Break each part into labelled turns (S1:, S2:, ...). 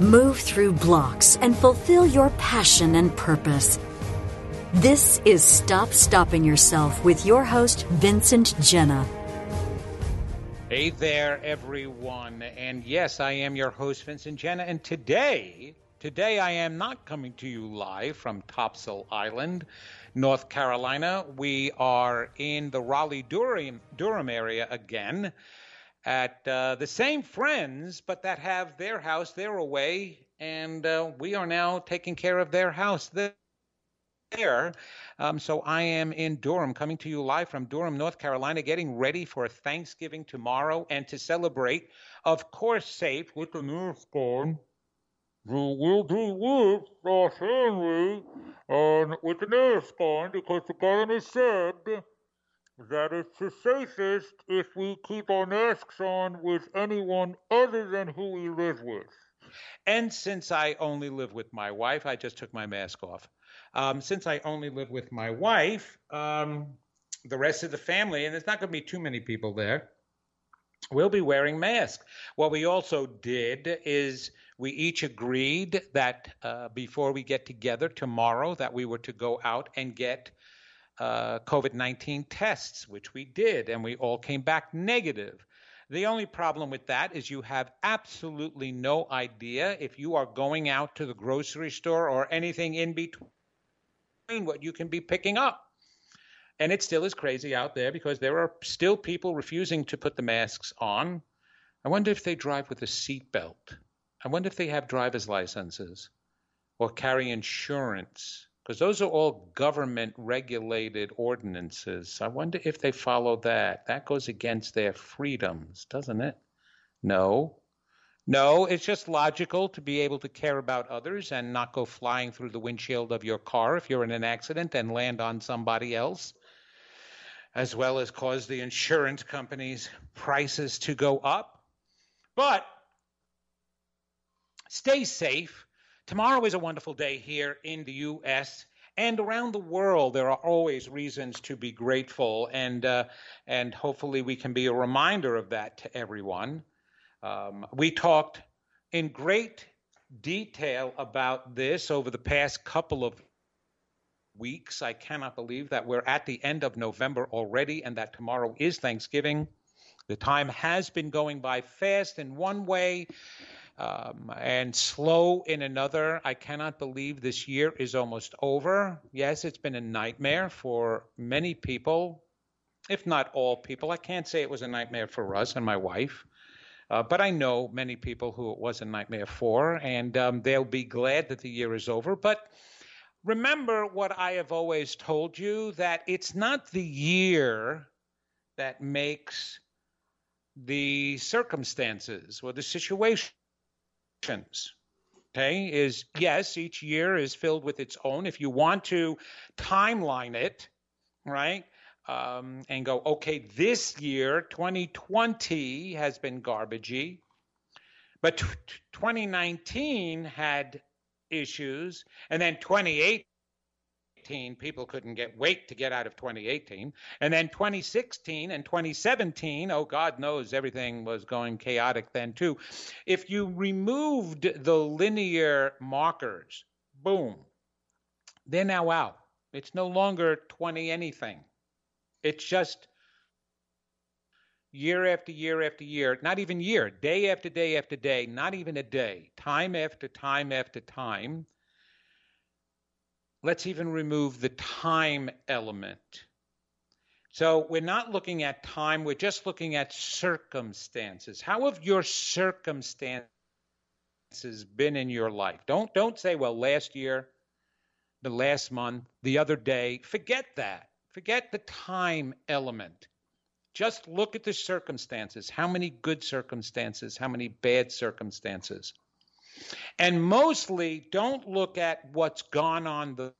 S1: Move through blocks and fulfill your passion and purpose. This is Stop Stopping Yourself with your host, Vincent Genna.
S2: Hey there, everyone. And yes, I am your host, Vincent Genna. And today, today I am not coming to you live from Topsail Island, North Carolina. We are in the Raleigh Durham, Durham area again at uh, the same friends, but that have their house. They're away, and uh, we are now taking care of their house there. Um, so I am in Durham, coming to you live from Durham, North Carolina, getting ready for Thanksgiving tomorrow and to celebrate, of course, safe with the newscorn. We will do with Los Henry and with the newscorn because the governor said that it's the safest if we keep our masks on with anyone other than who we live with. And since I only live with my wife, I just took my mask off. Um, since I only live with my wife, um, the rest of the family, and there's not going to be too many people there, will be wearing masks. What we also did is we each agreed that uh, before we get together tomorrow, that we were to go out and get uh, COVID 19 tests, which we did, and we all came back negative. The only problem with that is you have absolutely no idea if you are going out to the grocery store or anything in between what you can be picking up. And it still is crazy out there because there are still people refusing to put the masks on. I wonder if they drive with a seatbelt. I wonder if they have driver's licenses or carry insurance because those are all government regulated ordinances. I wonder if they follow that. That goes against their freedoms, doesn't it? No. No, it's just logical to be able to care about others and not go flying through the windshield of your car if you're in an accident and land on somebody else, as well as cause the insurance companies' prices to go up. But stay safe Tomorrow is a wonderful day here in the U.S. and around the world. There are always reasons to be grateful, and uh, and hopefully we can be a reminder of that to everyone. Um, we talked in great detail about this over the past couple of weeks. I cannot believe that we're at the end of November already, and that tomorrow is Thanksgiving. The time has been going by fast in one way um, and slow in another. I cannot believe this year is almost over. Yes, it's been a nightmare for many people, if not all people. I can't say it was a nightmare for us and my wife. Uh, but I know many people who it was a nightmare for, and um, they'll be glad that the year is over. But remember what I have always told you that it's not the year that makes the circumstances or the situation okay is yes each year is filled with its own. If you want to timeline it right um, and go okay this year 2020 has been garbagey but t- 2019 had issues and then 2018 2018, people couldn't get wait to get out of 2018. And then 2016 and 2017, oh, God knows everything was going chaotic then too. If you removed the linear markers, boom, they're now out. It's no longer 20 anything. It's just year after year after year, not even year, day after day after day, not even a day, time after time after time. Let's even remove the time element. So we're not looking at time, we're just looking at circumstances. How have your circumstances been in your life? Don't don't say, well, last year, the last month, the other day. Forget that. Forget the time element. Just look at the circumstances. How many good circumstances? How many bad circumstances? And mostly don't look at what's gone on the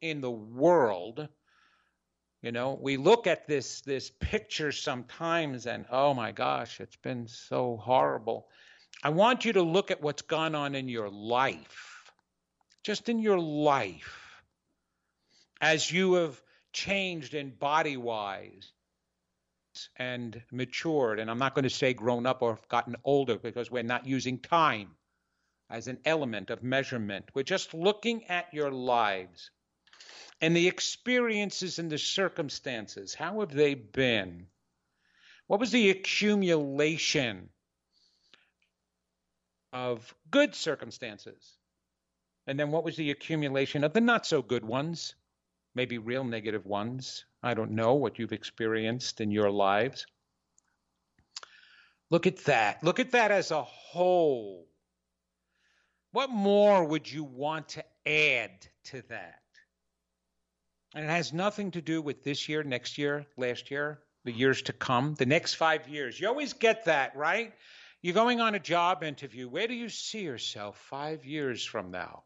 S2: in the world you know, we look at this this picture sometimes and oh my gosh, it's been so horrible. I want you to look at what's gone on in your life. Just in your life. As you have changed in body wise and matured, and I'm not going to say grown up or gotten older because we're not using time as an element of measurement. We're just looking at your lives and the experiences and the circumstances, how have they been? What was the accumulation of good circumstances? And then what was the accumulation of the not so good ones? Maybe real negative ones. I don't know what you've experienced in your lives. Look at that. Look at that as a whole. What more would you want to add to that? And it has nothing to do with this year, next year, last year, the years to come, the next five years. You always get that, right? You're going on a job interview. Where do you see yourself five years from now?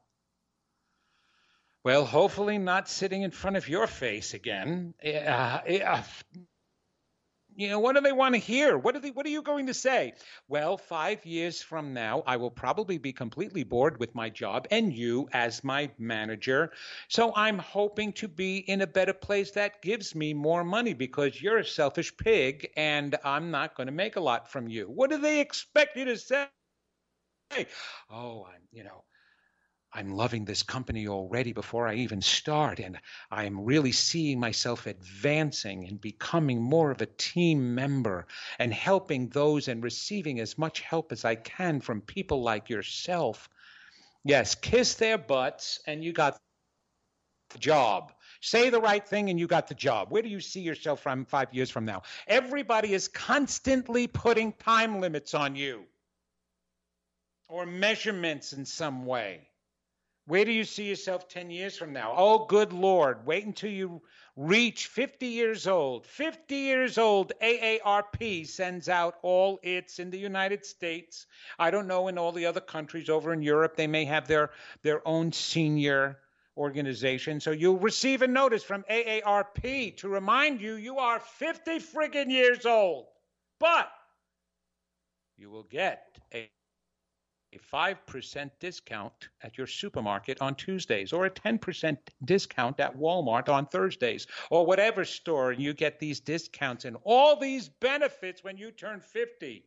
S2: Well, hopefully not sitting in front of your face again. Uh, uh, you know, what do they want to hear? What are they, what are you going to say? Well, five years from now, I will probably be completely bored with my job and you as my manager. So I'm hoping to be in a better place that gives me more money because you're a selfish pig and I'm not going to make a lot from you. What do they expect you to say? Oh, I'm, you know, I'm loving this company already before I even start, and I'm really seeing myself advancing and becoming more of a team member and helping those and receiving as much help as I can from people like yourself. Yes, kiss their butts, and you got the job. Say the right thing, and you got the job. Where do you see yourself from five years from now? Everybody is constantly putting time limits on you or measurements in some way. Where do you see yourself 10 years from now? Oh, good Lord, wait until you reach 50 years old. 50 years old, AARP sends out all its in the United States. I don't know in all the other countries over in Europe, they may have their, their own senior organization. So you'll receive a notice from AARP to remind you you are 50 friggin' years old. But you will get a a 5% discount at your supermarket on Tuesdays or a 10% discount at Walmart on Thursdays or whatever store and you get these discounts and all these benefits when you turn 50.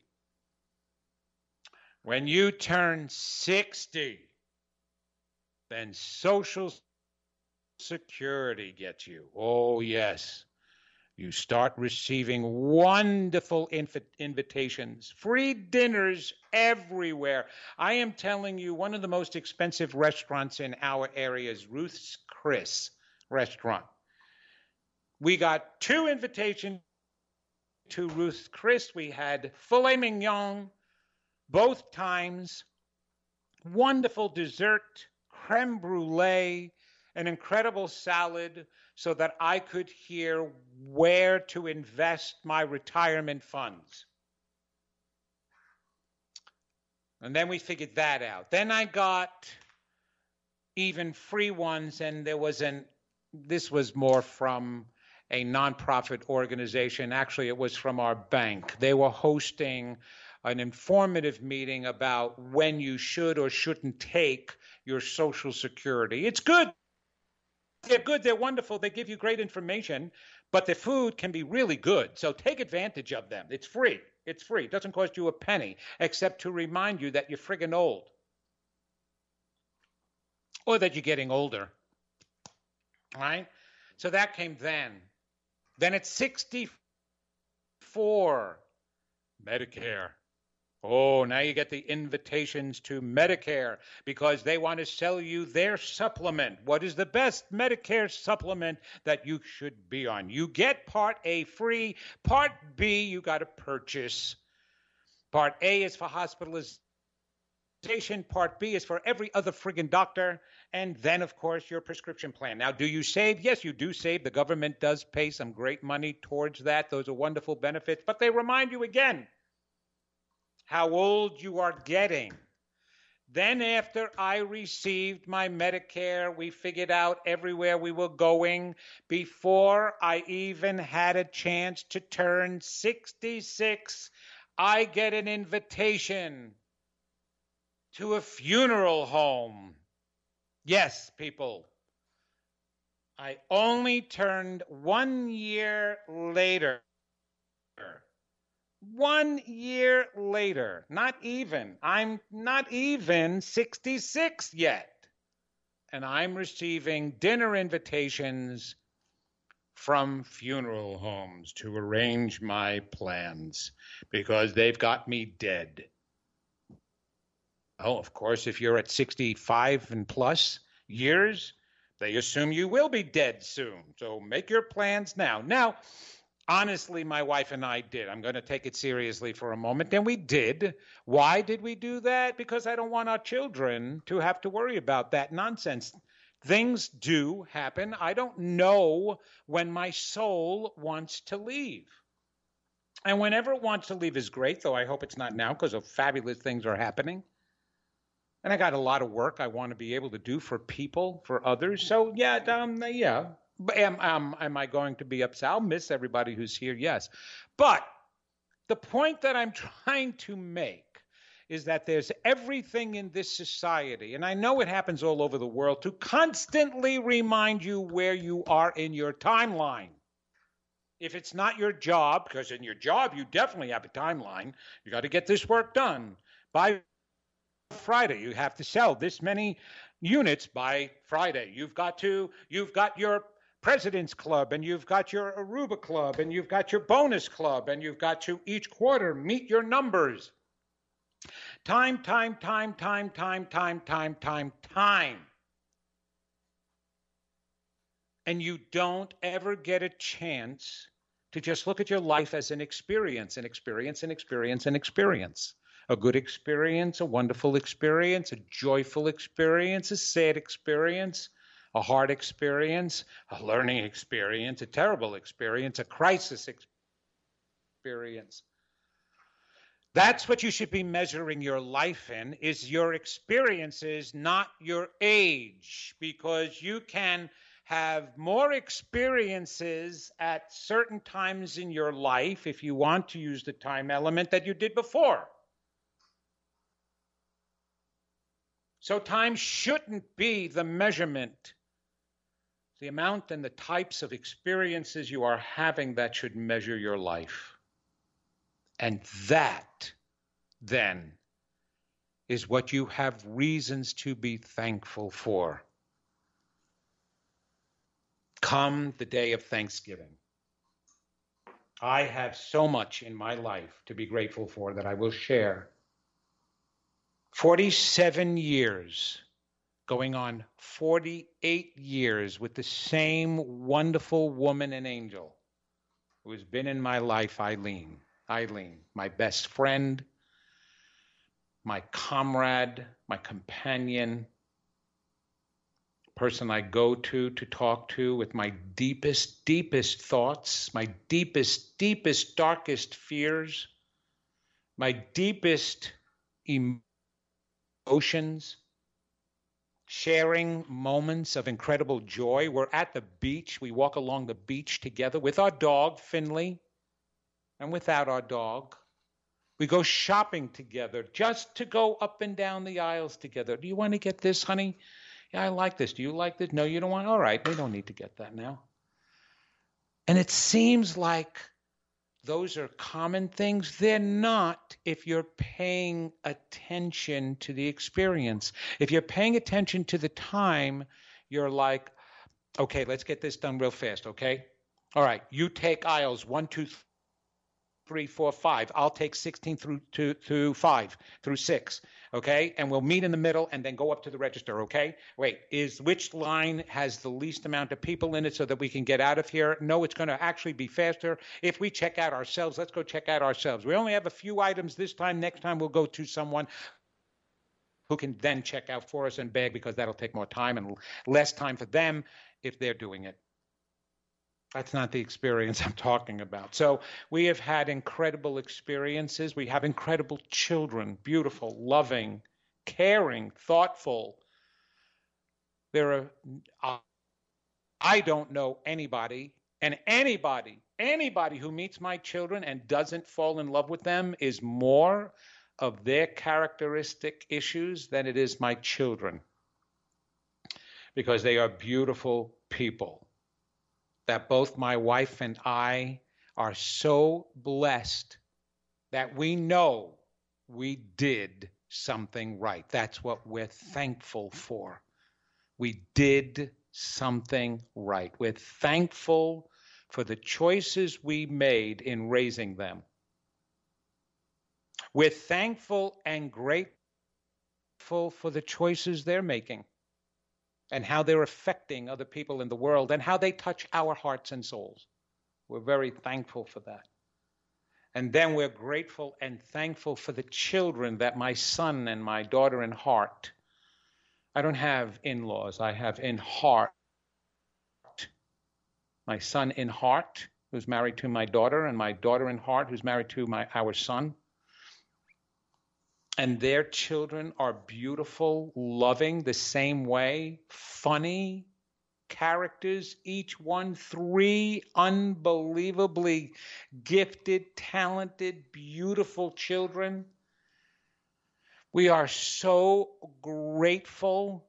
S2: When you turn 60, then Social Security gets you. Oh, yes you start receiving wonderful inv- invitations, free dinners everywhere. I am telling you, one of the most expensive restaurants in our area is Ruth's Chris restaurant. We got two invitations to Ruth's Chris. We had filet mignon both times, wonderful dessert, creme brulee, an incredible salad so that I could hear where to invest my retirement funds. And then we figured that out. Then I got even free ones, and there was an, this was more from a nonprofit organization. Actually, it was from our bank. They were hosting an informative meeting about when you should or shouldn't take your Social Security. It's good they're good, they're wonderful, they give you great information, but the food can be really good. So take advantage of them. It's free. It's free. It doesn't cost you a penny except to remind you that you're friggin' old or that you're getting older. Right? So that came then. Then at 64, Medicare. Oh, now you get the invitations to Medicare because they want to sell you their supplement. What is the best Medicare supplement that you should be on? You get Part A free, Part B you got to purchase. Part A is for hospitalization, Part B is for every other friggin' doctor, and then, of course, your prescription plan. Now, do you save? Yes, you do save. The government does pay some great money towards that. Those are wonderful benefits, but they remind you again how old you are getting. Then, after I received my Medicare, we figured out everywhere we were going before I even had a chance to turn 66. I get an invitation to a funeral home. Yes, people. I only turned one year later one year later, not even, I'm not even 66 yet. And I'm receiving dinner invitations from funeral homes to arrange my plans because they've got me dead. Oh, of course, if you're at 65 and plus years, they assume you will be dead soon. So make your plans now. Now, honestly, my wife and I did. I'm going to take it seriously for a moment. And we did. Why did we do that? Because I don't want our children to have to worry about that nonsense. Things do happen. I don't know when my soul wants to leave. And whenever it wants to leave is great, though I hope it's not now because of fabulous things are happening. And I got a lot of work I want to be able to do for people, for others. So yeah, um, yeah, Am, am, am I going to be upset? I'll miss everybody who's here, yes. But the point that I'm trying to make is that there's everything in this society, and I know it happens all over the world, to constantly remind you where you are in your timeline. If it's not your job, because in your job you definitely have a timeline, you got to get this work done by Friday. You have to sell this many units by Friday. You've got to, you've got your President's Club, and you've got your Aruba Club, and you've got your Bonus Club, and you've got to each quarter meet your numbers. Time, time, time, time, time, time, time, time, time. And you don't ever get a chance to just look at your life as an experience, an experience, an experience, an experience. A good experience, a wonderful experience, a joyful experience, a sad experience, a hard experience, a learning experience, a terrible experience, a crisis experience. That's what you should be measuring your life in is your experiences, not your age, because you can have more experiences at certain times in your life if you want to use the time element that you did before. So time shouldn't be the measurement the amount and the types of experiences you are having that should measure your life. And that, then, is what you have reasons to be thankful for. Come the day of Thanksgiving. I have so much in my life to be grateful for that I will share. 47 years going on 48 years with the same wonderful woman and angel who has been in my life, Eileen. Eileen, my best friend, my comrade, my companion, person I go to to talk to with my deepest, deepest thoughts, my deepest, deepest, darkest fears, my deepest emotions sharing moments of incredible joy. We're at the beach. We walk along the beach together with our dog, Finley, and without our dog. We go shopping together just to go up and down the aisles together. Do you want to get this, honey? Yeah, I like this. Do you like this? No, you don't want. All right, we don't need to get that now. And it seems like those are common things. They're not if you're paying attention to the experience. If you're paying attention to the time, you're like, okay, let's get this done real fast, okay? All right, you take aisles one, two, three, four, five. I'll take 16 through two, through five, through six. Okay. And we'll meet in the middle and then go up to the register. Okay. Wait, is which line has the least amount of people in it so that we can get out of here? No, it's going to actually be faster if we check out ourselves. Let's go check out ourselves. We only have a few items this time. Next time we'll go to someone who can then check out for us and beg because that'll take more time and less time for them if they're doing it. That's not the experience I'm talking about. So we have had incredible experiences. We have incredible children, beautiful, loving, caring, thoughtful. There are, I don't know anybody, and anybody, anybody who meets my children and doesn't fall in love with them is more of their characteristic issues than it is my children because they are beautiful people that both my wife and I are so blessed that we know we did something right. That's what we're thankful for. We did something right. We're thankful for the choices we made in raising them. We're thankful and grateful for the choices they're making and how they're affecting other people in the world and how they touch our hearts and souls. We're very thankful for that. And then we're grateful and thankful for the children that my son and my daughter in heart. I don't have in laws, I have in heart. My son in heart, who's married to my daughter, and my daughter in heart, who's married to my, our son and their children are beautiful, loving the same way, funny characters, each one three unbelievably gifted, talented, beautiful children. We are so grateful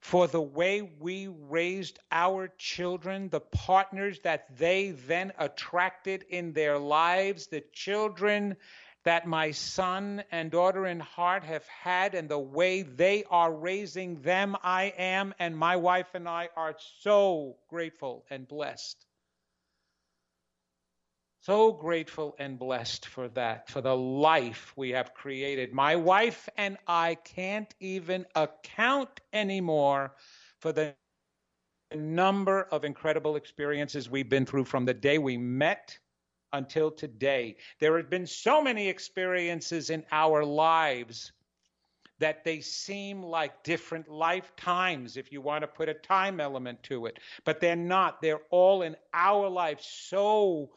S2: for the way we raised our children, the partners that they then attracted in their lives, the children that my son and daughter in heart have had and the way they are raising them, I am, and my wife and I are so grateful and blessed. So grateful and blessed for that, for the life we have created. My wife and I can't even account anymore for the number of incredible experiences we've been through from the day we met until today. There have been so many experiences in our lives that they seem like different lifetimes, if you want to put a time element to it. But they're not. They're all in our life so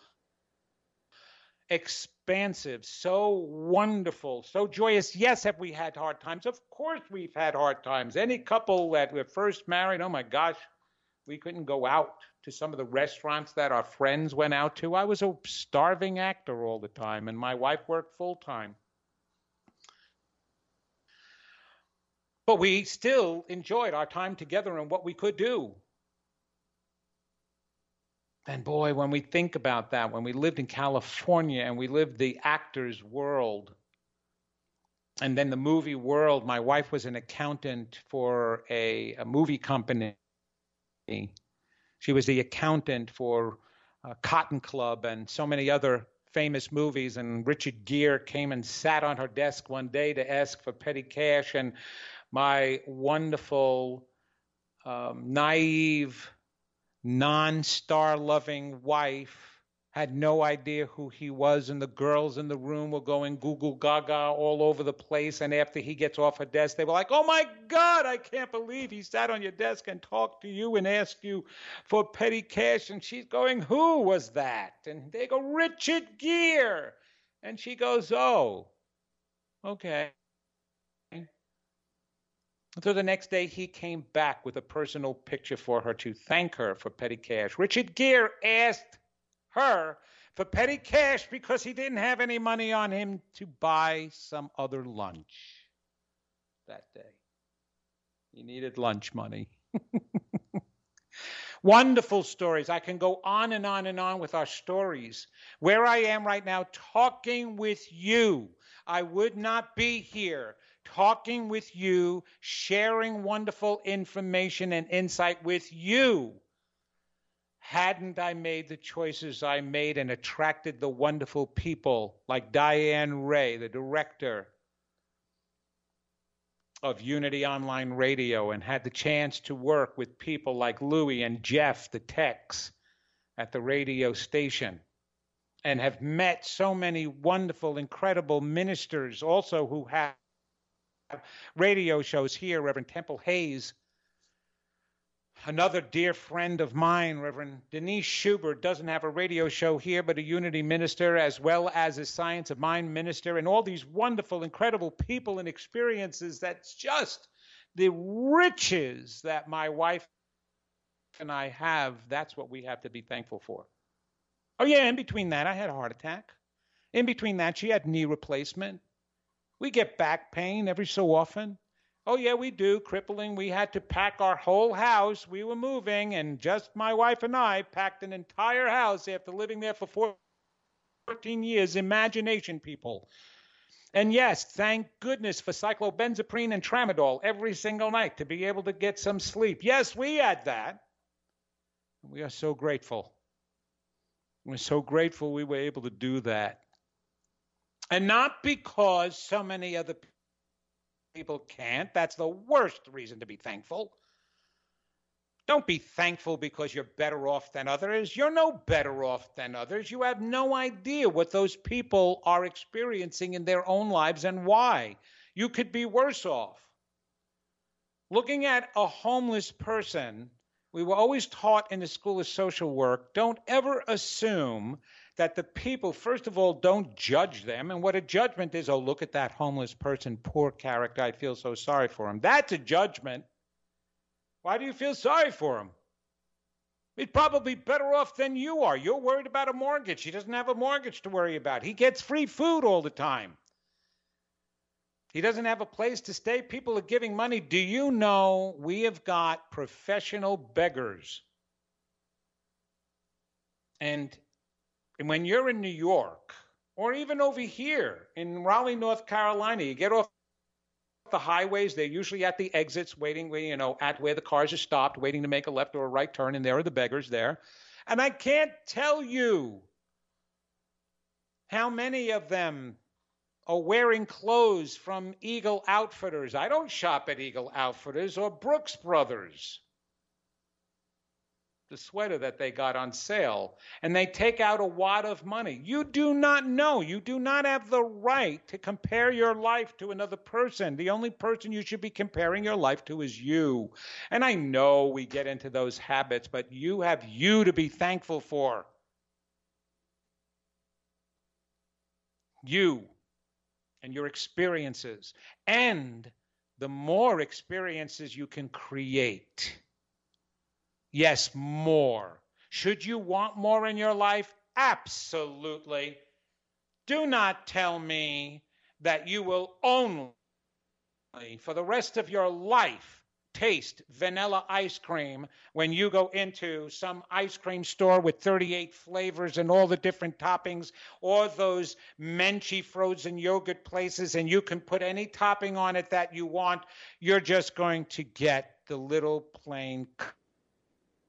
S2: expansive, so wonderful, so joyous. Yes, have we had hard times? Of course, we've had hard times. Any couple that were first married, oh my gosh, we couldn't go out to some of the restaurants that our friends went out to. I was a starving actor all the time, and my wife worked full time. But we still enjoyed our time together and what we could do. And boy, when we think about that, when we lived in California and we lived the actor's world, and then the movie world, my wife was an accountant for a, a movie company she was the accountant for uh, Cotton Club and so many other famous movies. And Richard Gere came and sat on her desk one day to ask for petty cash. And my wonderful, um, naive, non star loving wife had no idea who he was, and the girls in the room were going Google Gaga all over the place. And after he gets off her desk, they were like, "Oh my God, I can't believe he sat on your desk and talked to you and asked you for petty cash." And she's going, "Who was that?" And they go, "Richard Gere." And she goes, "Oh, okay." So the next day, he came back with a personal picture for her to thank her for petty cash. Richard Gere asked her for petty cash because he didn't have any money on him to buy some other lunch that day. He needed lunch money. Wonderful stories. I can go on and on and on with our stories. Where I am right now, talking with you, I would not be here talking with you, sharing wonderful information and insight with you hadn't I made the choices I made and attracted the wonderful people like Diane Ray, the director of Unity Online Radio, and had the chance to work with people like Louie and Jeff, the techs at the radio station, and have met so many wonderful, incredible ministers also who have radio shows here, Reverend Temple Hayes Another dear friend of mine, Reverend Denise Schubert, doesn't have a radio show here, but a unity minister as well as a science of mind minister, and all these wonderful, incredible people and experiences. That's just the riches that my wife and I have. That's what we have to be thankful for. Oh, yeah, in between that, I had a heart attack. In between that, she had knee replacement. We get back pain every so often. Oh, yeah, we do. Crippling. We had to pack our whole house. We were moving, and just my wife and I packed an entire house after living there for 14 years. Imagination, people. And yes, thank goodness for cyclobenzaprine and tramadol every single night to be able to get some sleep. Yes, we had that. We are so grateful. We're so grateful we were able to do that. And not because so many other people can't. That's the worst reason to be thankful. Don't be thankful because you're better off than others. You're no better off than others. You have no idea what those people are experiencing in their own lives and why. You could be worse off. Looking at a homeless person, we were always taught in the School of Social Work don't ever assume that the people, first of all, don't judge them. And what a judgment is, oh, look at that homeless person, poor character. I feel so sorry for him. That's a judgment. Why do you feel sorry for him? He's probably better off than you are. You're worried about a mortgage. He doesn't have a mortgage to worry about. He gets free food all the time. He doesn't have a place to stay. People are giving money. Do you know we have got professional beggars? And and when you're in New York, or even over here in Raleigh, North Carolina, you get off the highways, they're usually at the exits, waiting, you know, at where the cars are stopped, waiting to make a left or a right turn, and there are the beggars there. And I can't tell you how many of them are wearing clothes from Eagle Outfitters. I don't shop at Eagle Outfitters or Brooks Brothers the sweater that they got on sale, and they take out a wad of money. You do not know. You do not have the right to compare your life to another person. The only person you should be comparing your life to is you. And I know we get into those habits, but you have you to be thankful for. You and your experiences, and the more experiences you can create Yes, more. Should you want more in your life? Absolutely. Do not tell me that you will only, for the rest of your life, taste vanilla ice cream when you go into some ice cream store with 38 flavors and all the different toppings, or those Menchie frozen yogurt places, and you can put any topping on it that you want. You're just going to get the little plain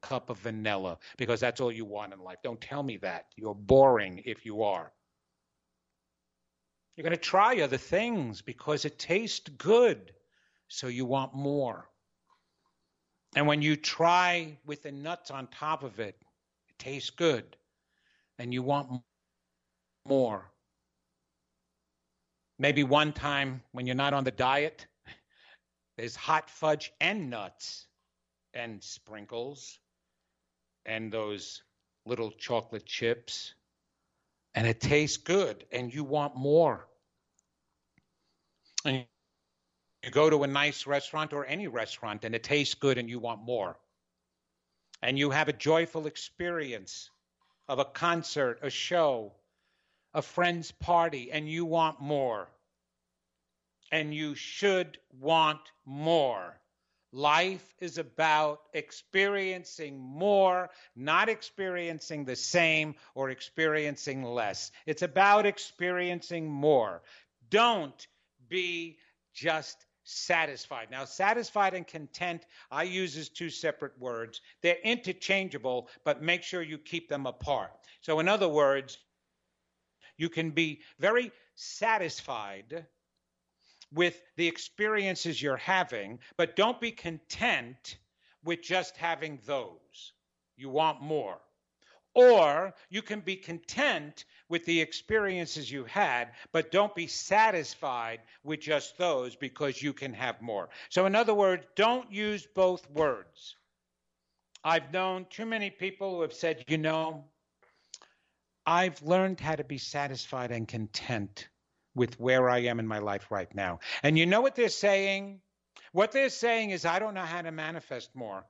S2: cup of vanilla because that's all you want in life. Don't tell me that. You're boring if you are. You're going to try other things because it tastes good, so you want more. And when you try with the nuts on top of it, it tastes good, and you want more. Maybe one time when you're not on the diet, there's hot fudge and nuts and sprinkles and those little chocolate chips, and it tastes good, and you want more. And you go to a nice restaurant or any restaurant, and it tastes good, and you want more. And you have a joyful experience of a concert, a show, a friend's party, and you want more. And you should want more. Life is about experiencing more, not experiencing the same or experiencing less. It's about experiencing more. Don't be just satisfied. Now, satisfied and content, I use as two separate words. They're interchangeable, but make sure you keep them apart. So, in other words, you can be very satisfied with the experiences you're having, but don't be content with just having those. You want more. Or you can be content with the experiences you had, but don't be satisfied with just those because you can have more. So, in other words, don't use both words. I've known too many people who have said, you know, I've learned how to be satisfied and content with where I am in my life right now. And you know what they're saying? What they're saying is, I don't know how to manifest more.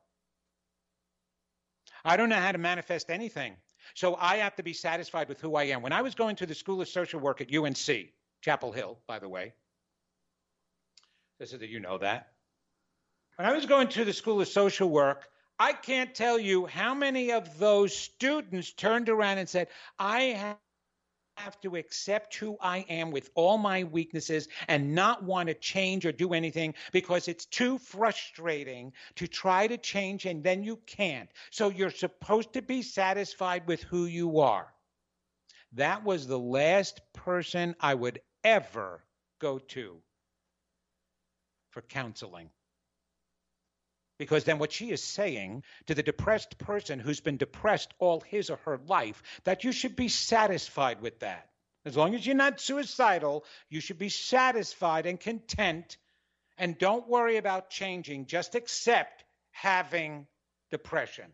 S2: I don't know how to manifest anything. So I have to be satisfied with who I am. When I was going to the School of Social Work at UNC, Chapel Hill, by the way, so that you know that. When I was going to the School of Social Work, I can't tell you how many of those students turned around and said, I have to accept who I am with all my weaknesses and not want to change or do anything because it's too frustrating to try to change and then you can't. So you're supposed to be satisfied with who you are. That was the last person I would ever go to for counseling. Because then what she is saying to the depressed person who's been depressed all his or her life, that you should be satisfied with that. As long as you're not suicidal, you should be satisfied and content and don't worry about changing. Just accept having depression.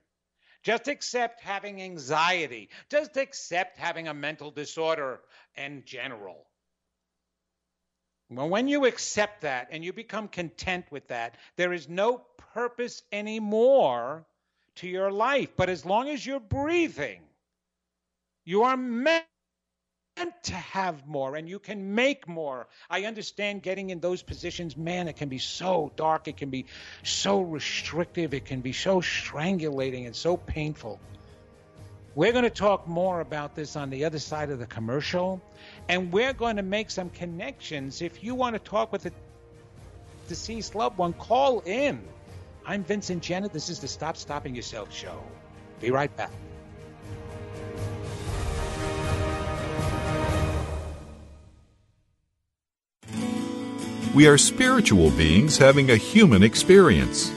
S2: Just accept having anxiety. Just accept having a mental disorder in general. Well, when you accept that and you become content with that, there is no purpose anymore to your life. But as long as you're breathing, you are meant to have more and you can make more. I understand getting in those positions, man, it can be so dark, it can be so restrictive, it can be so strangulating and so painful. We're going to talk more about this on the other side of the commercial, and we're going to make some connections. If you want to talk with a deceased loved one, call in. I'm Vincent Genna. This is the Stop Stopping Yourself show. Be right back.
S3: We are spiritual beings having a human experience.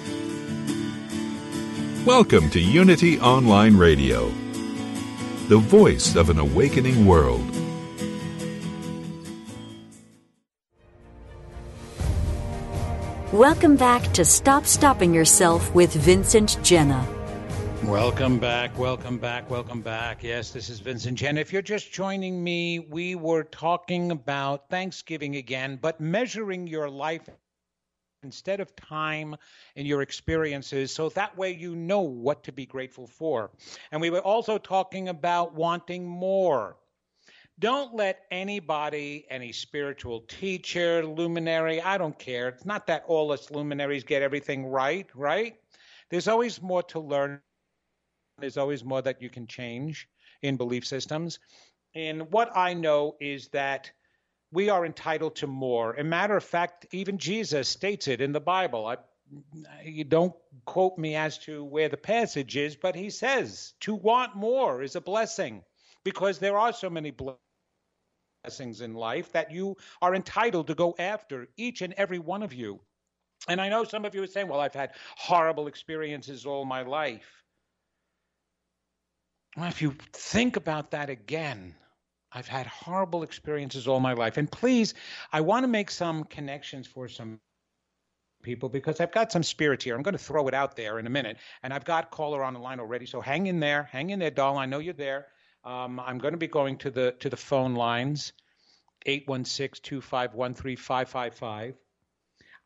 S3: Welcome to Unity Online Radio the voice of an awakening world.
S1: Welcome back to Stop Stopping Yourself with Vincent Genna.
S2: Welcome back, welcome back, welcome back. Yes, this is Vincent Genna. If you're just joining me, we were talking about Thanksgiving again, but measuring your life instead of time in your experiences so that way you know what to be grateful for. And we were also talking about wanting more. Don't let anybody, any spiritual teacher, luminary, I don't care. It's not that all us luminaries get everything right, right? There's always more to learn. There's always more that you can change in belief systems. And what I know is that we are entitled to more. A matter of fact, even Jesus states it in the Bible. I, you don't quote me as to where the passage is, but he says to want more is a blessing because there are so many blessings in life that you are entitled to go after, each and every one of you. And I know some of you are saying, well, I've had horrible experiences all my life. Well, if you think about that again, I've had horrible experiences all my life. And please, I want to make some connections for some people because I've got some spirits here. I'm going to throw it out there in a minute. And I've got caller on the line already. So hang in there. Hang in there, doll. I know you're there. Um, I'm going to be going to the to the phone lines 816-251-3555.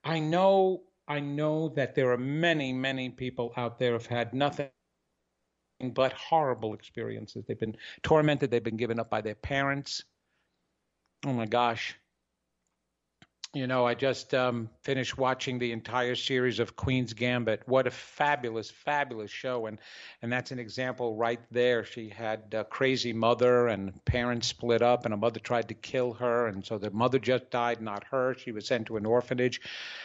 S2: I know I know that there are many, many people out there who've had nothing but horrible experiences. They've been tormented, they've been given up by their parents. Oh my gosh. You know, I just um, finished watching the entire series of Queen's Gambit. What a fabulous, fabulous show! And and that's an example right there. She had a crazy mother, and parents split up, and a mother tried to kill her, and so the mother just died, not her. She was sent to an orphanage,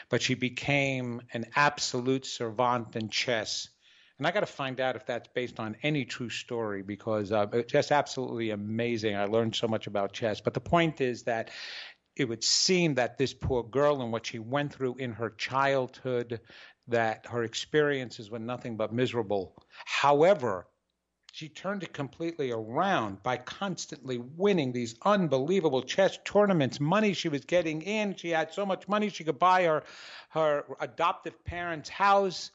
S2: but she became an absolute savant in chess. And I got to find out if that's based on any true story because uh, it's just absolutely amazing. I learned so much about chess. But the point is that it would seem that this poor girl and what she went through in her childhood, that her experiences were nothing but miserable. However, she turned it completely around by constantly winning these unbelievable chess tournaments. Money she was getting in. She had so much money she could buy her her adoptive parents' house,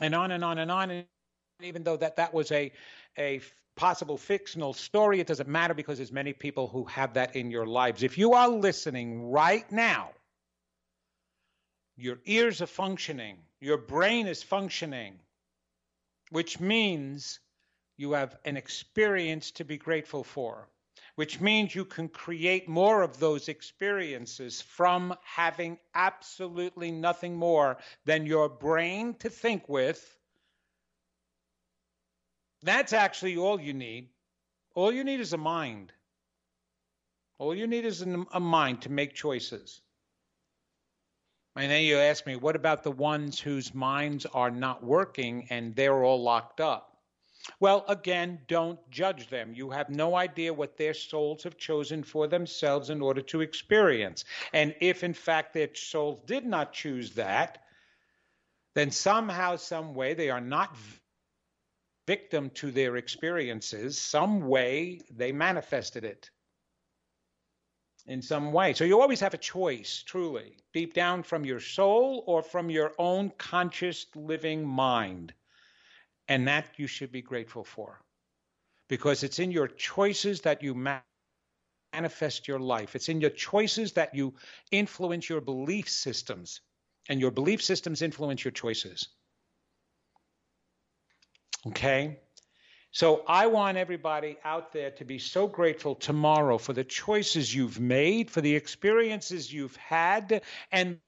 S2: and on and on and on. And even though that that was a a possible fictional story. It doesn't matter because there's many people who have that in your lives. If you are listening right now, your ears are functioning, your brain is functioning, which means you have an experience to be grateful for, which means you can create more of those experiences from having absolutely nothing more than your brain to think with that's actually all you need. All you need is a mind. All you need is a mind to make choices. And then you ask me, what about the ones whose minds are not working and they're all locked up? Well, again, don't judge them. You have no idea what their souls have chosen for themselves in order to experience. And if, in fact, their souls did not choose that, then somehow, some way, they are not victim to their experiences, some way they manifested it in some way. So you always have a choice, truly, deep down from your soul or from your own conscious living mind. And that you should be grateful for because it's in your choices that you manifest your life. It's in your choices that you influence your belief systems, and your belief systems influence your choices. Okay? So I want everybody out there to be so grateful tomorrow for the choices you've made, for the experiences you've had, and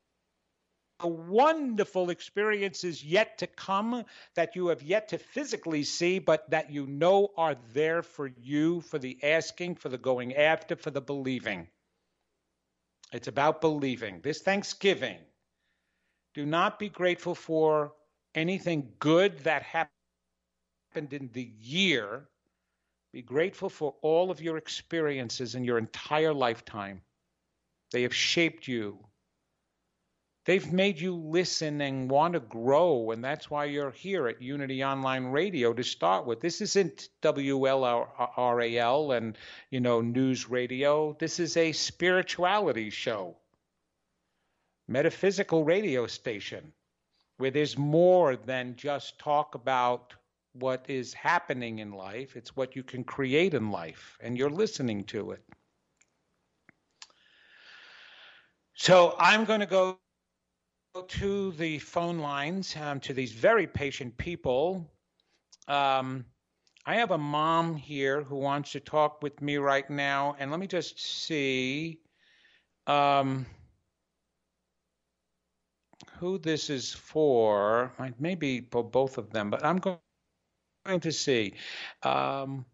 S2: wonderful experiences yet to come that you have yet to physically see, but that you know are there for you, for the asking, for the going after, for the believing. It's about believing. This Thanksgiving, do not be grateful for anything good that happened happened in the year. Be grateful for all of your experiences in your entire lifetime. They have shaped you. They've made you listen and want to grow, and that's why you're here at Unity Online Radio to start with. This isn't WLRAL and you know news radio. This is a spirituality show, metaphysical radio station, where there's more than just talk about what is happening in life, it's what you can create in life, and you're listening to it. So I'm going to go to the phone lines um, to these very patient people. Um, I have a mom here who wants to talk with me right now, and let me just see um, who this is for. Maybe for both of them, but I'm going to see. Um,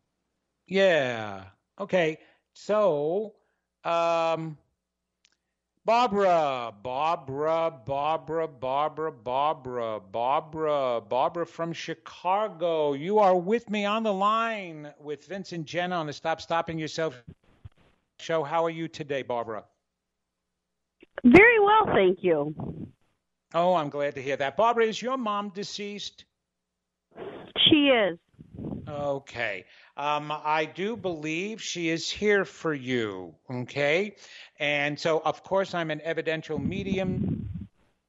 S2: yeah. Okay. So, um, Barbara, Barbara, Barbara, Barbara, Barbara, Barbara, Barbara from Chicago. You are with me on the line with Vincent Genna on the Stop Stopping Yourself show. How are you today, Barbara?
S4: Very well, thank you.
S2: Oh, I'm glad to hear that. Barbara, is your mom deceased?
S4: She is.
S2: Okay. Um, I do believe she is here for you. Okay. And so, of course, I'm an evidential medium.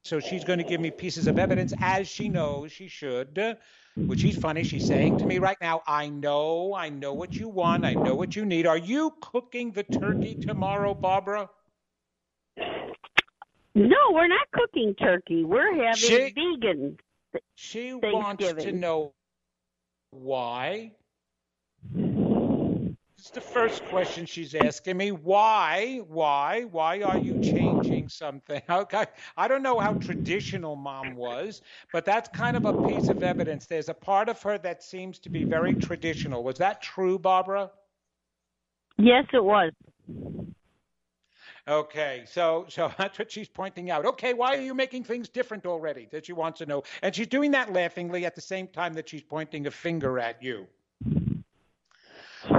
S2: So she's going to give me pieces of evidence as she knows she should, which is funny. She's saying to me right now, I know, I know what you want. I know what you need. Are you cooking the turkey tomorrow, Barbara?
S4: No, we're not cooking turkey. We're having she, vegan.
S2: She wants to know why? It's the first question she's asking me. Why? Why? Why are you changing something? Okay. I don't know how traditional mom was, but that's kind of a piece of evidence. There's a part of her that seems to be very traditional. Was that true, Barbara?
S4: Yes, it was.
S2: Okay, so so that's what she's pointing out. Okay, why are you making things different already? That she wants to know, and she's doing that laughingly at the same time that she's pointing a finger at you.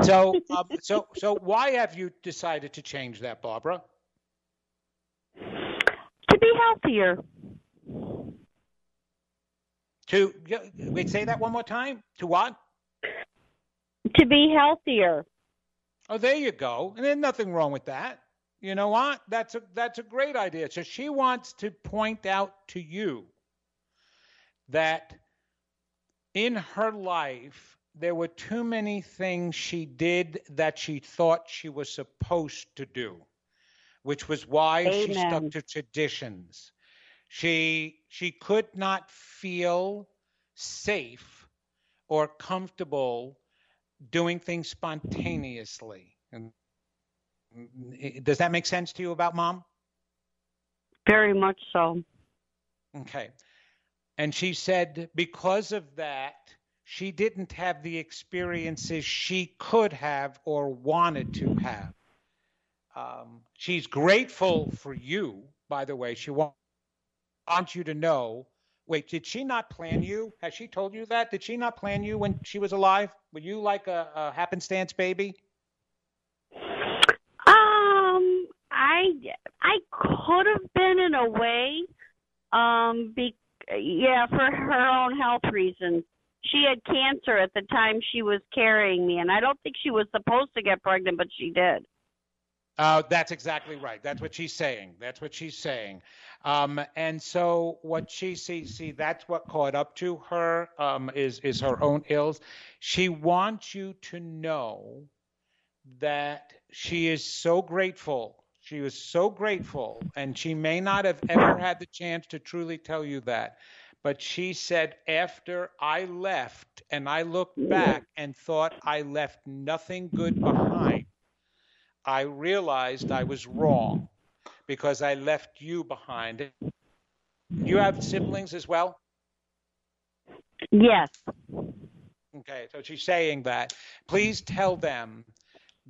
S2: So, um, so, so, why have you decided to change that, Barbara?
S4: To be healthier.
S2: To wait, say that one more time. To what?
S4: To be healthier.
S2: Oh, there you go. And there's nothing wrong with that. You know what? That's a that's a great idea. So she wants to point out to you that in her life there were too many things she did that she thought she was supposed to do, which was why
S4: Amen.
S2: she stuck to traditions. She she could not feel safe or comfortable doing things spontaneously. And does that make sense to you about mom?
S4: Very much so.
S2: Okay. And she said because of that, she didn't have the experiences she could have or wanted to have. Um, she's grateful for you, by the way. She wants you to know. Wait, did she not plan you? Has she told you that? Did she not plan you when she was alive? Were you like a, a happenstance baby?
S4: Um, I I could have been in a way, um, be yeah, for her own health reasons. She had cancer at the time she was carrying me, and I don't think she was supposed to get pregnant, but she did.
S2: Uh, that's exactly right. That's what she's saying. That's what she's saying. Um, and so what she sees, see, that's what caught up to her um, is is her own ills. She wants you to know that she is so grateful. She was so grateful, and she may not have ever had the chance to truly tell you that. But she said, after I left and I looked back and thought I left nothing good behind, I realized I was wrong because I left you behind. You have siblings as well?
S4: Yes.
S2: Okay, so she's saying that. Please tell them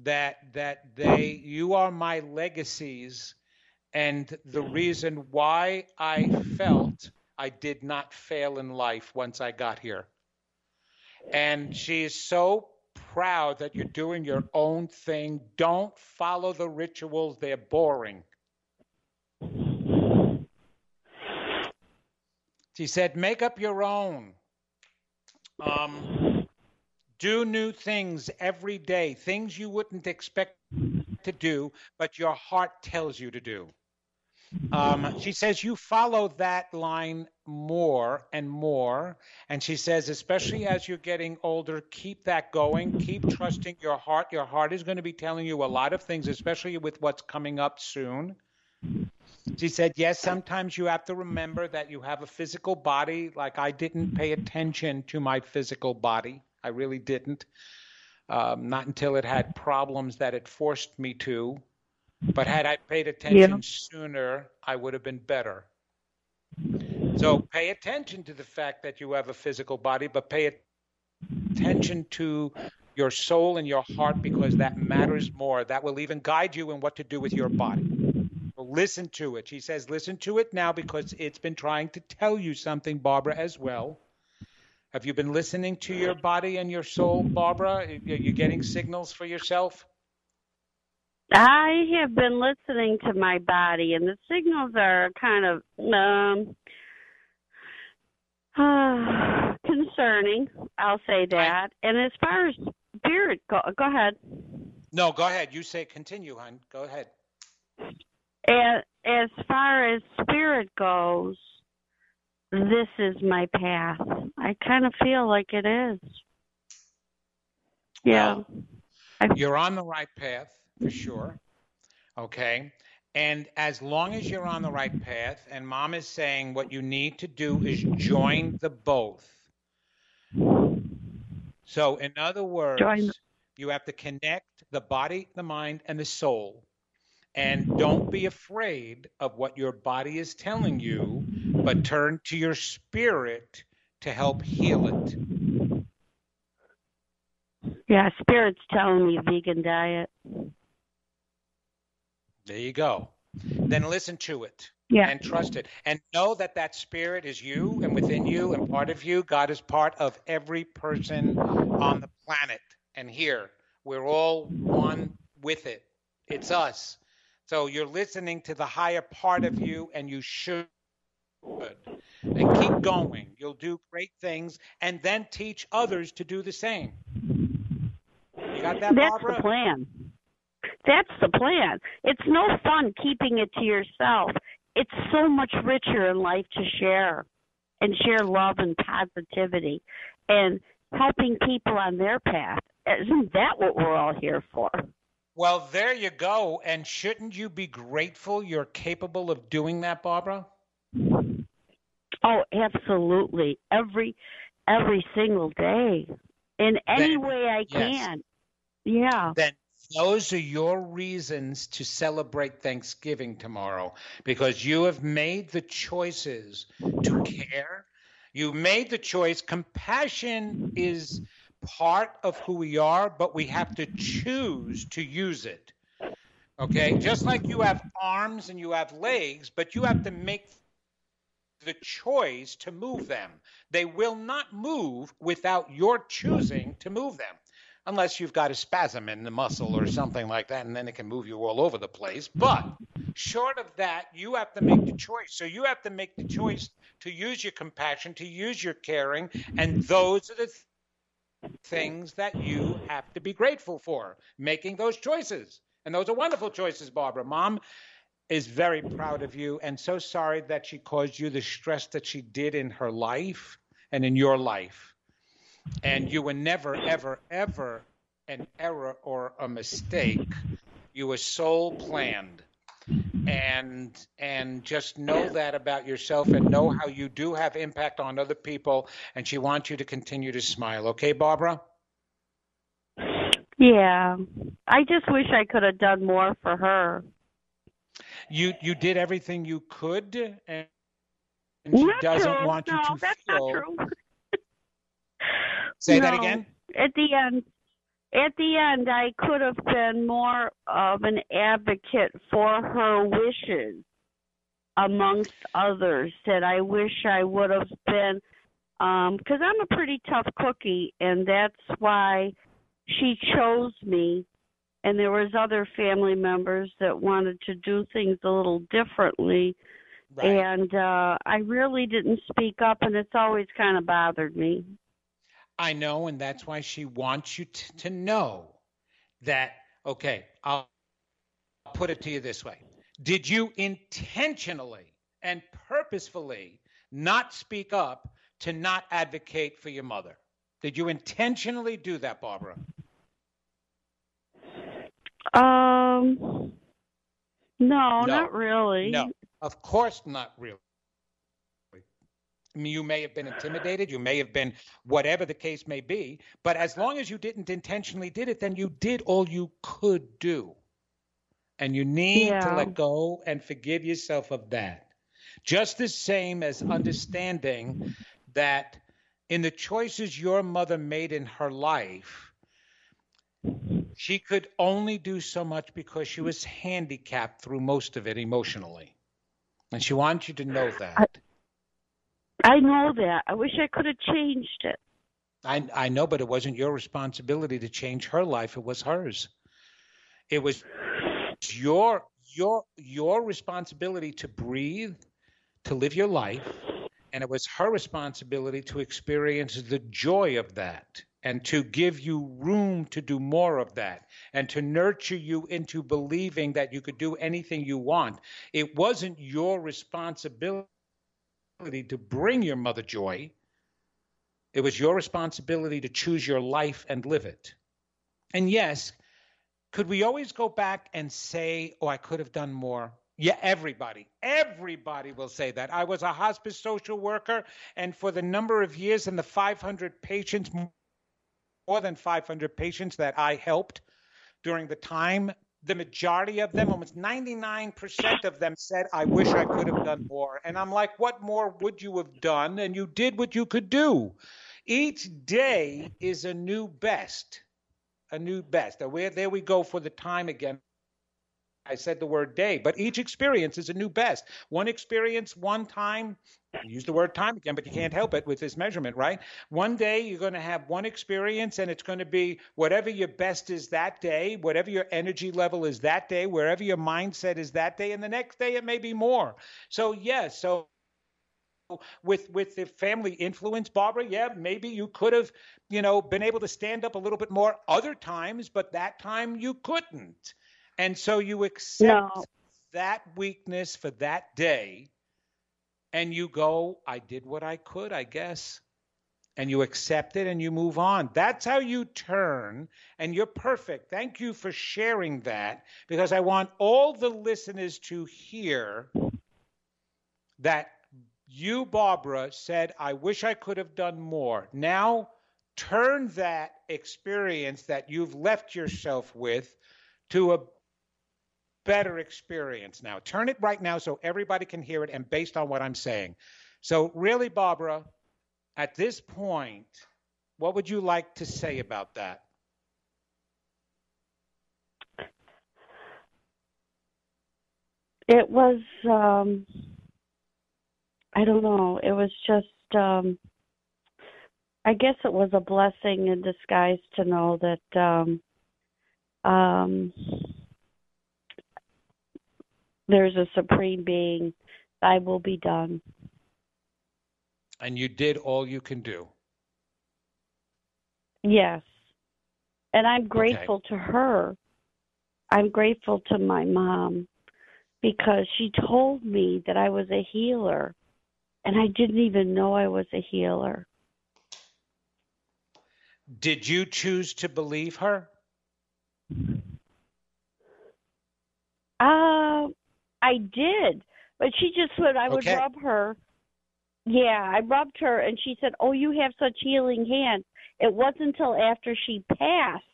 S2: that that they you are my legacies and the reason why I felt I did not fail in life once I got here. And she is so proud that you're doing your own thing. Don't follow the rituals, they're boring. She said, make up your own. Um, do new things every day, things you wouldn't expect to do, but your heart tells you to do. Um, she says you follow that line more and more. And she says, especially as you're getting older, keep that going. Keep trusting your heart. Your heart is going to be telling you a lot of things, especially with what's coming up soon. She said, yes, sometimes you have to remember that you have a physical body. Like I didn't pay attention to my physical body. I really didn't. Um, not until it had problems that it forced me to. But had I paid attention yeah. sooner, I would have been better. So pay attention to the fact that you have a physical body, but pay attention to your soul and your heart because that matters more. That will even guide you in what to do with your body. So listen to it. She says, listen to it now because it's been trying to tell you something, Barbara, as well. Have you been listening to your body and your soul, Barbara? Are you getting signals for yourself?
S4: I have been listening to my body, and the signals are kind of um, uh, concerning. I'll say that. And as far as spirit, go, go ahead.
S2: No, go ahead. You say continue, hon. Go ahead.
S4: As, as far as spirit goes, this is my path. I kind of feel like it is. Yeah.
S2: Well, you're on the right path for sure. Okay. And as long as you're on the right path, and mom is saying what you need to do is join the both. So, in other words, join. You have to connect the body, the mind, and the soul. And don't be afraid of what your body is telling you, but turn to your spirit to help heal it.
S4: Yeah, spirit's telling me vegan diet.
S2: There you go. Then listen to it
S4: Yeah.
S2: and trust it. And know that that spirit is you and within you and part of you. God is part of every person on the planet. And here, we're all one with it. It's us. So you're listening to the higher part of you, and you should. And keep going. You'll do great things, and then teach others to do the same. You got that,
S4: That's
S2: Barbara?
S4: the plan. That's the plan. It's no fun keeping it to yourself. It's so much richer in life to share and share love and positivity and helping people on their path. Isn't that what we're all here for?
S2: Well, there you go. And shouldn't you be grateful you're capable of doing that, Barbara?
S4: Oh, absolutely. Every every single day. In any
S2: Then-
S4: way I
S2: yes.
S4: can. Yeah.
S2: Then those are your reasons to celebrate Thanksgiving tomorrow because you have made the choices to care. You made the choice. Compassion is part of who we are, but we have to choose to use it. Okay? Just like you have arms and you have legs, but you have to make the choice to move them. They will not move without your choosing to move them, unless you've got a spasm in the muscle or something like that, and then it can move you all over the place. But short of that, you have to make the choice. So you have to make the choice to use your compassion, to use your caring, and those are the th- things that you have to be grateful for, making those choices. And those are wonderful choices, Barbara. Mom is very proud of you and so sorry that she caused you the stress that she did in her life and in your life. And you were never, ever, ever an error or a mistake. You were soul planned. And and just know that about yourself and know how you do have impact on other people and she wants you to continue to smile. Okay, Barbara?
S4: Yeah. I just wish I could have done more for her.
S2: You you did everything you could and and she
S4: Not
S2: doesn't
S4: true.
S2: want you to
S4: that's
S2: feel
S4: not true.
S2: Say that again?
S4: At the end, at the end, I could have been more of an advocate for her wishes, amongst others. That I wish I would have been, um, because I'm a pretty tough cookie, and that's why she chose me. And there was other family members that wanted to do things a little differently,
S2: Right.
S4: and uh I really didn't speak up, and it's always kind of bothered me.
S2: I know, and that's why she wants you t- to know that, okay, I'll put it to you this way. Did you intentionally and purposefully not speak up to not advocate for your mother? Did you intentionally do that, Barbara?
S4: Um, no,
S2: No.
S4: not really.
S2: No, of course not really. You may have been intimidated, you may have been whatever the case may be, but as long as you didn't intentionally did it, then you did all you could do. And you need to let go and forgive yourself of that. Just the same as understanding that in the choices your mother made in her life, she could only do so much because she was handicapped through most of it emotionally. And she wants you to know that.
S4: I know that. I wish I could have changed it.
S2: I, I know, but it wasn't your responsibility to change her life. It was hers. It was your your your responsibility to breathe, to live your life, and it was her responsibility to experience the joy of that and to give you room to do more of that and to nurture you into believing that you could do anything you want. It wasn't your responsibility to bring your mother joy. It was your responsibility to choose your life and live it. And yes, could we always go back and say, oh, I could have done more? Yeah, everybody, everybody will say that. I was a hospice social worker, and for the number of years and the 500 patients, more than 500 patients that I helped during the time. The majority of them, almost 99% of them said, I wish I could have done more. And I'm like, what more would you have done? And you did what you could do. Each day is a new best, a new best. There we go for the time again. I said the word day, but each experience is a new best. One experience, one time, use the word time again, but you can't help it with this measurement, right? One day you're going to have one experience and it's going to be whatever your best is that day, whatever your energy level is that day, wherever your mindset is that day, and the next day it may be more. So, yes, yeah, so with with the family influence barbara yeah maybe you could have you know been able to stand up a little bit more other times but that time you couldn't and so you accept no. that weakness for that day and you go, I did what I could, I guess. And you accept it and you move on. That's how you turn, and you're perfect. Thank you for sharing that because I want all the listeners to hear that you, Barbara, said, I wish I could have done more. Now, turn that experience that you've left yourself with to a better experience now. Turn it right now so everybody can hear it and based on what I'm saying. So, really, Barbara, at this point, what would you like to say about that?
S4: It was, um, I don't know, it was just, um, I guess it was a blessing in disguise to know that um, um, there's a supreme being, thy will be done.
S2: And you did all you can do.
S4: Yes. And I'm grateful okay. to her. I'm grateful to my mom because she told me that I was a healer and I didn't even know I was a healer.
S2: Did you choose to believe her?
S4: Uh, I did, but she just said I would okay. rub her. Yeah, I rubbed her, and she said, "Oh, you have such healing hands." It wasn't until after she passed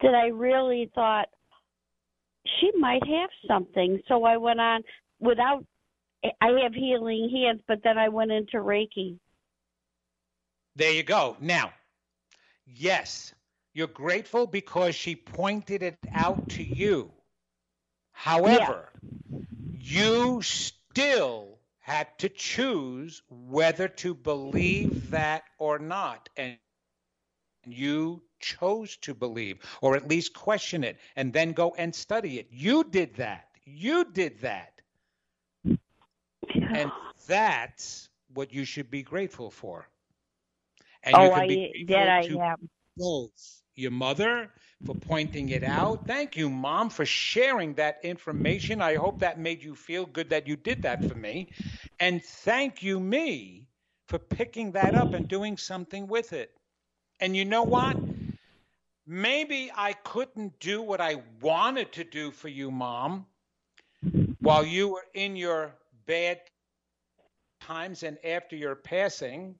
S4: that I really thought she might have something. So I went on without. I have healing hands, but then I went into Reiki.
S2: There you go. Now, yes, you're grateful because she pointed it out to you. However, yeah. you still had to choose whether to believe that or not. And you chose to believe, or at least question it, and then go and study it. You did that. You did that. Yeah. And that's what you should be grateful for. And
S4: oh, I, that I am.
S2: Both your mother for pointing it out. Thank you, Mom, for sharing that information. I hope that made you feel good that you did that for me. And thank you, me, for picking that up and doing something with it. And you know what? Maybe I couldn't do what I wanted to do for you, Mom, while you were in your bad times and after your passing.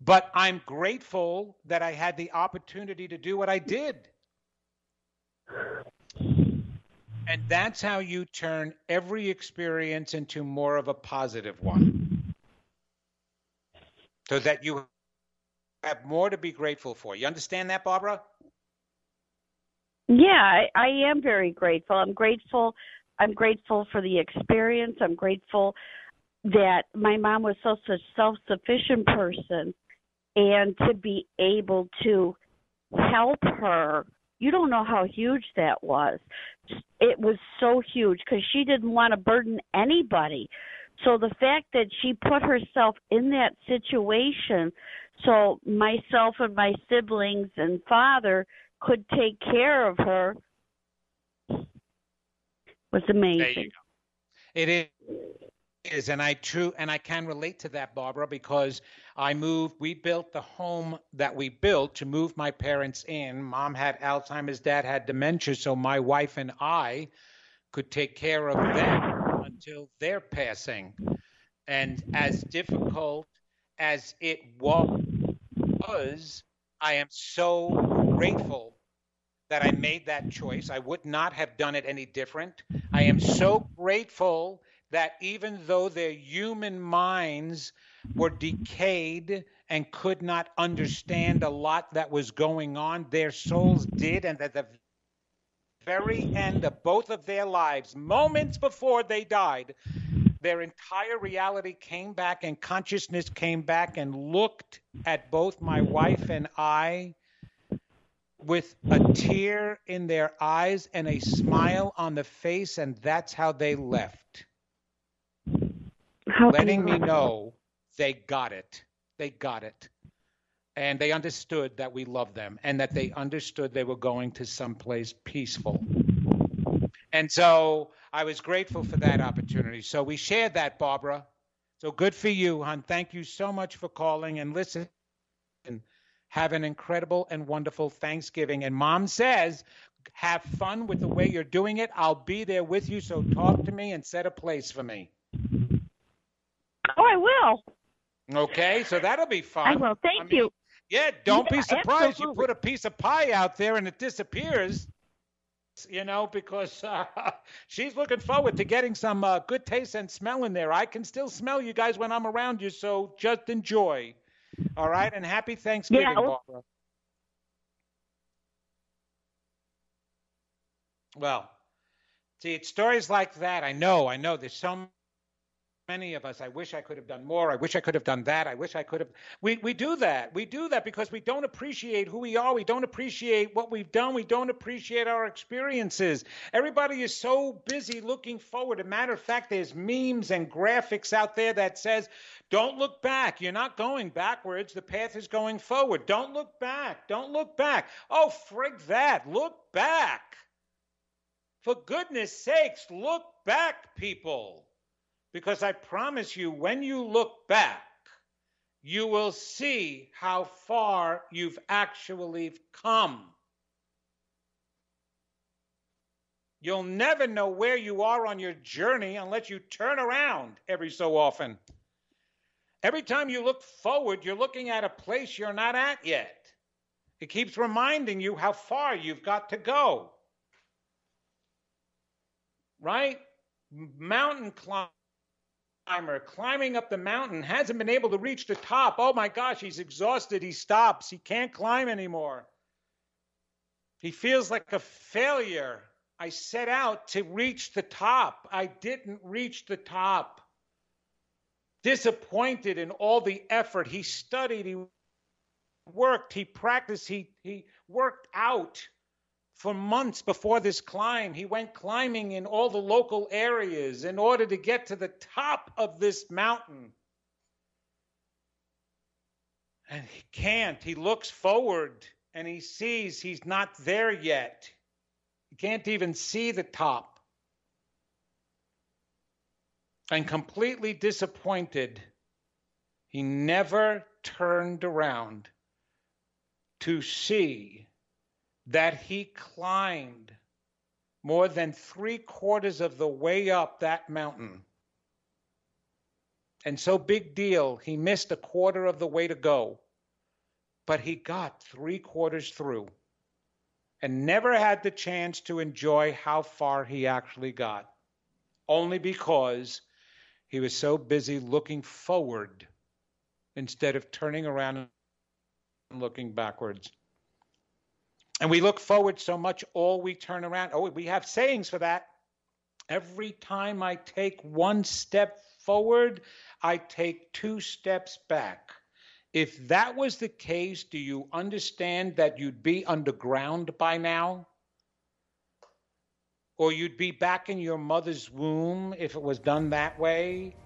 S2: But I'm grateful that I had the opportunity to do what I did. And that's how you turn every experience into more of a positive one. So that you have more to be grateful for. You understand that, Barbara?
S4: Yeah, I, I am very grateful. I'm grateful. I'm grateful for the experience. I'm grateful that my mom was such a self-sufficient person and to be able to help her. You don't know how huge that was. It was so huge because she didn't want to burden anybody. So the fact that she put herself in that situation so myself and my siblings and father could take care of her was amazing.
S2: it is is and i true and i can relate to that barbara because i moved we built the home that we built to move my parents in mom had alzheimer's dad had dementia so my wife and i could take care of them until their passing and as difficult as it was I am so grateful that I made that choice. I would not have done it any different. I am so grateful that even though their human minds were decayed and could not understand a lot that was going on, their souls did, and at the very end of both of their lives, moments before they died, their entire reality came back and consciousness came back and looked at both my wife and I with a tear in their eyes and a smile on the face, and that's how they left.
S4: How
S2: letting me know they got it. They got it. And they understood that we loved them and that they understood they were going to someplace peaceful. And so I was grateful for that opportunity. So we shared that, Barbara. So good for you, hon. Thank you so much for calling and listen. Have an incredible and wonderful Thanksgiving. And mom says, have fun with the way you're doing it. I'll be there with you. So talk to me and set a place for me.
S4: Oh, I will.
S2: Okay, so that'll be fun.
S4: I will. Thank
S2: I mean,
S4: you.
S2: Yeah, don't
S4: Yeah,
S2: be surprised you put a piece of pie out there and it disappears. You know, because uh, she's looking forward to getting some uh, good taste and smell in there. I can still smell you guys when I'm around you, so just enjoy. All right, and happy Thanksgiving,
S4: Yeah,
S2: Barbara. Well, see, it's stories like that. I know, I know. There's so many of us. I wish I could have done more. I wish I could have done that. I wish I could have. We we do that. We do that because we don't appreciate who we are. We don't appreciate what we've done. We don't appreciate our experiences. Everybody is so busy looking forward. As a matter of fact, there's memes and graphics out there that says, "Don't look back. You're not going backwards. The path is going forward. Don't look back. Don't look back." Oh, frig that. Look back. For goodness sakes, look back, people. Because I promise you, when you look back, you will see how far you've actually come. You'll never know where you are on your journey unless you turn around every so often. Every time you look forward, you're looking at a place you're not at yet. It keeps reminding you how far you've got to go. Right? Mountain climber climbing up the mountain hasn't been able to reach the top. Oh my gosh, he's exhausted. He stops. He can't climb anymore. He feels like a failure. I set out to reach the top. I didn't reach the top. Disappointed in all the effort. He studied, he worked, he practiced, he, he worked out for months before this climb. He went climbing in all the local areas in order to get to the top of this mountain. And he can't. He looks forward and he sees he's not there yet. He can't even see the top. And completely disappointed, he never turned around to see that he climbed more than three quarters of the way up that mountain. And so, big deal, he missed a quarter of the way to go, but he got three quarters through and never had the chance to enjoy how far he actually got, only because he was so busy looking forward instead of turning around and looking backwards. And we look forward so much, all we turn around. Oh, we have sayings for that. Every time I take one step forward, I take two steps back. If that was the case, do you understand that you'd be underground by now? Or you'd be back in your mother's womb if it was done that way?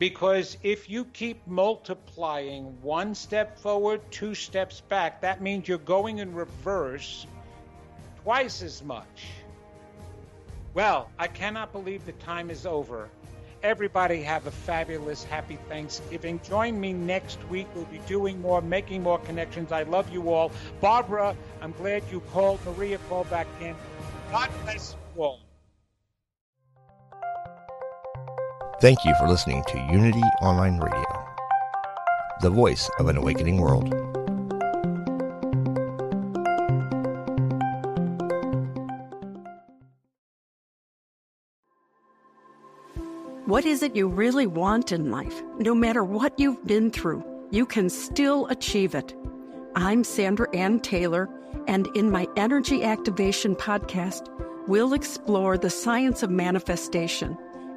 S2: Because if you keep multiplying one step forward, two steps back, that means you're going in reverse twice as much. Well, I cannot believe the time is over. Everybody have a fabulous, happy Thanksgiving. Join me next week. We'll be doing more, making more connections. I love you all. Barbara, I'm glad you called. Maria called back in. God bless you all.
S5: Thank you for listening to Unity Online Radio, the voice of an awakening world.
S6: What is it you really want in life? No matter what you've been through, you can still achieve it. I'm Sandra Anne Taylor, and in my Energy Activation podcast, we'll explore the science of manifestation